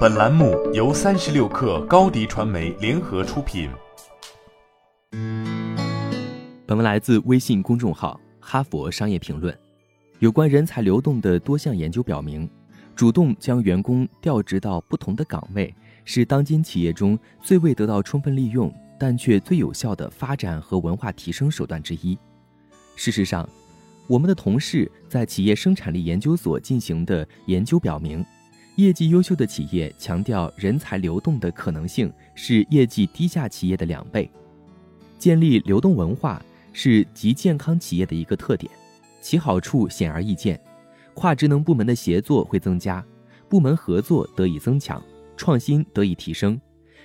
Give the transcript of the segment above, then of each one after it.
本栏目由三十六氪高低传媒联合出品。本文来自微信公众号《哈佛商业评论》。有关人才流动的多项研究表明，主动将员工调职到不同的岗位，是当今企业中最未得到充分利用，但却最有效的发展和文化提升手段之一。事实上，我们的同事在企业生产力研究所进行的研究表明，业绩优秀的企业强调人才流动的可能性是业绩低下企业的两倍。建立流动文化是极健康企业的一个特点，其好处显而易见：跨职能部门的协作会增加，部门合作得以增强，创新得以提升，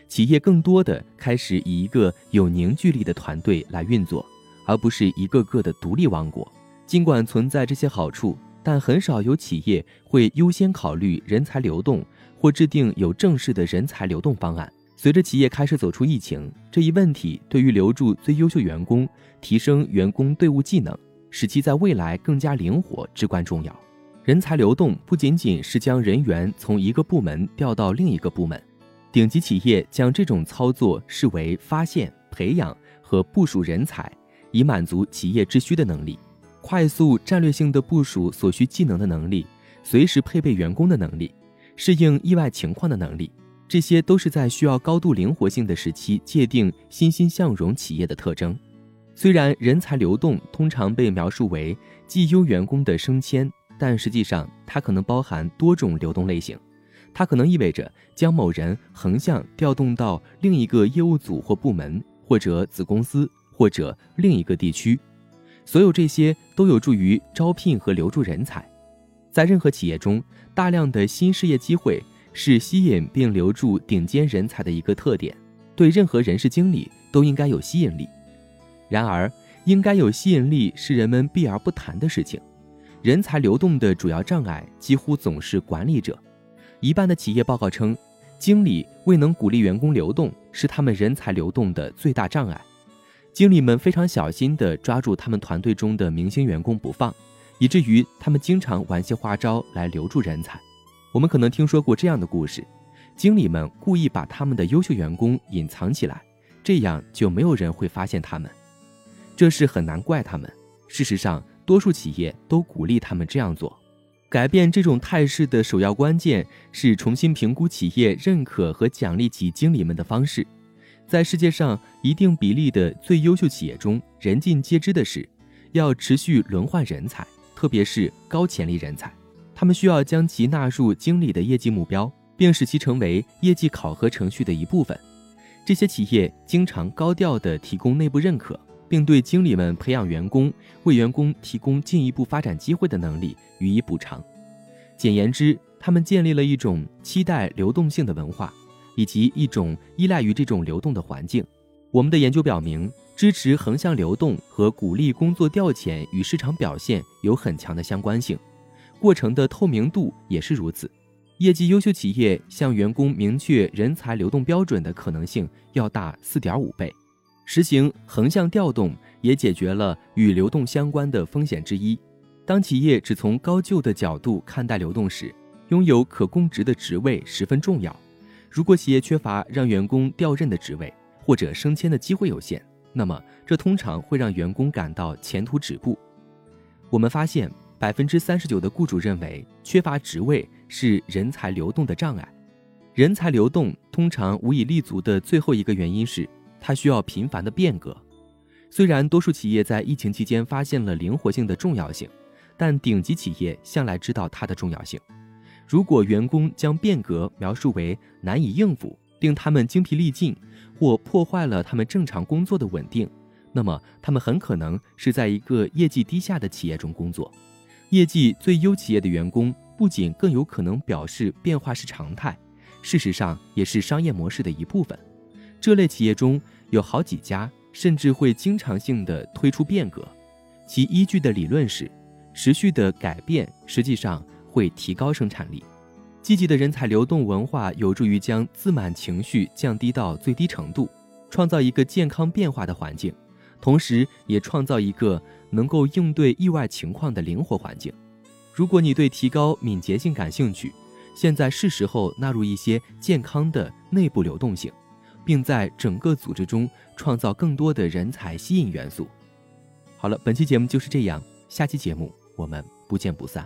企业更多的开始以一个有凝聚力的团队来运作，而不是一个个的独立王国。尽管存在这些好处，但很少有企业会优先考虑人才流动或制定有正式的人才流动方案。随着企业开始走出疫情，这一问题对于留住最优秀员工、提升员工队伍技能、使其在未来更加灵活至关重要。人才流动不仅仅是将人员从一个部门调到另一个部门，顶级企业将这种操作视为发现、培养和部署人才，以满足企业之需的能力。快速战略性的部署所需技能的能力，随时配备员工的能力，适应意外情况的能力，这些都是在需要高度灵活性的时期界定欣欣向荣企业的特征。虽然人才流动通常被描述为绩优员工的升迁，但实际上它可能包含多种流动类型。它可能意味着将某人横向调动到另一个业务组或部门，或者子公司，或者另一个地区。所有这些都有助于招聘和留住人才。在任何企业中，大量的新事业机会是吸引并留住顶尖人才的一个特点，对任何人事经理都应该有吸引力。然而，应该有吸引力是人们避而不谈的事情。人才流动的主要障碍几乎总是管理者。一半的企业报告称，经理未能鼓励员工流动是他们人才流动的最大障碍。经理们非常小心地抓住他们团队中的明星员工不放，以至于他们经常玩些花招来留住人才。我们可能听说过这样的故事：经理们故意把他们的优秀员工隐藏起来，这样就没有人会发现他们。这事很难怪他们。事实上，多数企业都鼓励他们这样做。改变这种态势的首要关键是重新评估企业认可和奖励其经理们的方式。在世界上一定比例的最优秀企业中，人尽皆知的是，要持续轮换人才，特别是高潜力人才。他们需要将其纳入经理的业绩目标，并使其成为业绩考核程序的一部分。这些企业经常高调地提供内部认可，并对经理们培养员工、为员工提供进一步发展机会的能力予以补偿。简言之，他们建立了一种期待流动性的文化。以及一种依赖于这种流动的环境。我们的研究表明，支持横向流动和鼓励工作调遣与市场表现有很强的相关性，过程的透明度也是如此。业绩优秀企业向员工明确人才流动标准的可能性要大四点五倍。实行横向调动也解决了与流动相关的风险之一。当企业只从高就的角度看待流动时，拥有可供职的职位十分重要。如果企业缺乏让员工调任的职位，或者升迁的机会有限，那么这通常会让员工感到前途止步。我们发现，百分之三十九的雇主认为缺乏职位是人才流动的障碍。人才流动通常无以立足的最后一个原因是，它需要频繁的变革。虽然多数企业在疫情期间发现了灵活性的重要性，但顶级企业向来知道它的重要性。如果员工将变革描述为难以应付，令他们精疲力尽，或破坏了他们正常工作的稳定，那么他们很可能是在一个业绩低下的企业中工作。业绩最优企业的员工不仅更有可能表示变化是常态，事实上也是商业模式的一部分。这类企业中有好几家甚至会经常性的推出变革，其依据的理论是，持续的改变实际上。会提高生产力，积极的人才流动文化有助于将自满情绪降低到最低程度，创造一个健康变化的环境，同时也创造一个能够应对意外情况的灵活环境。如果你对提高敏捷性感兴趣，现在是时候纳入一些健康的内部流动性，并在整个组织中创造更多的人才吸引元素。好了，本期节目就是这样，下期节目我们不见不散。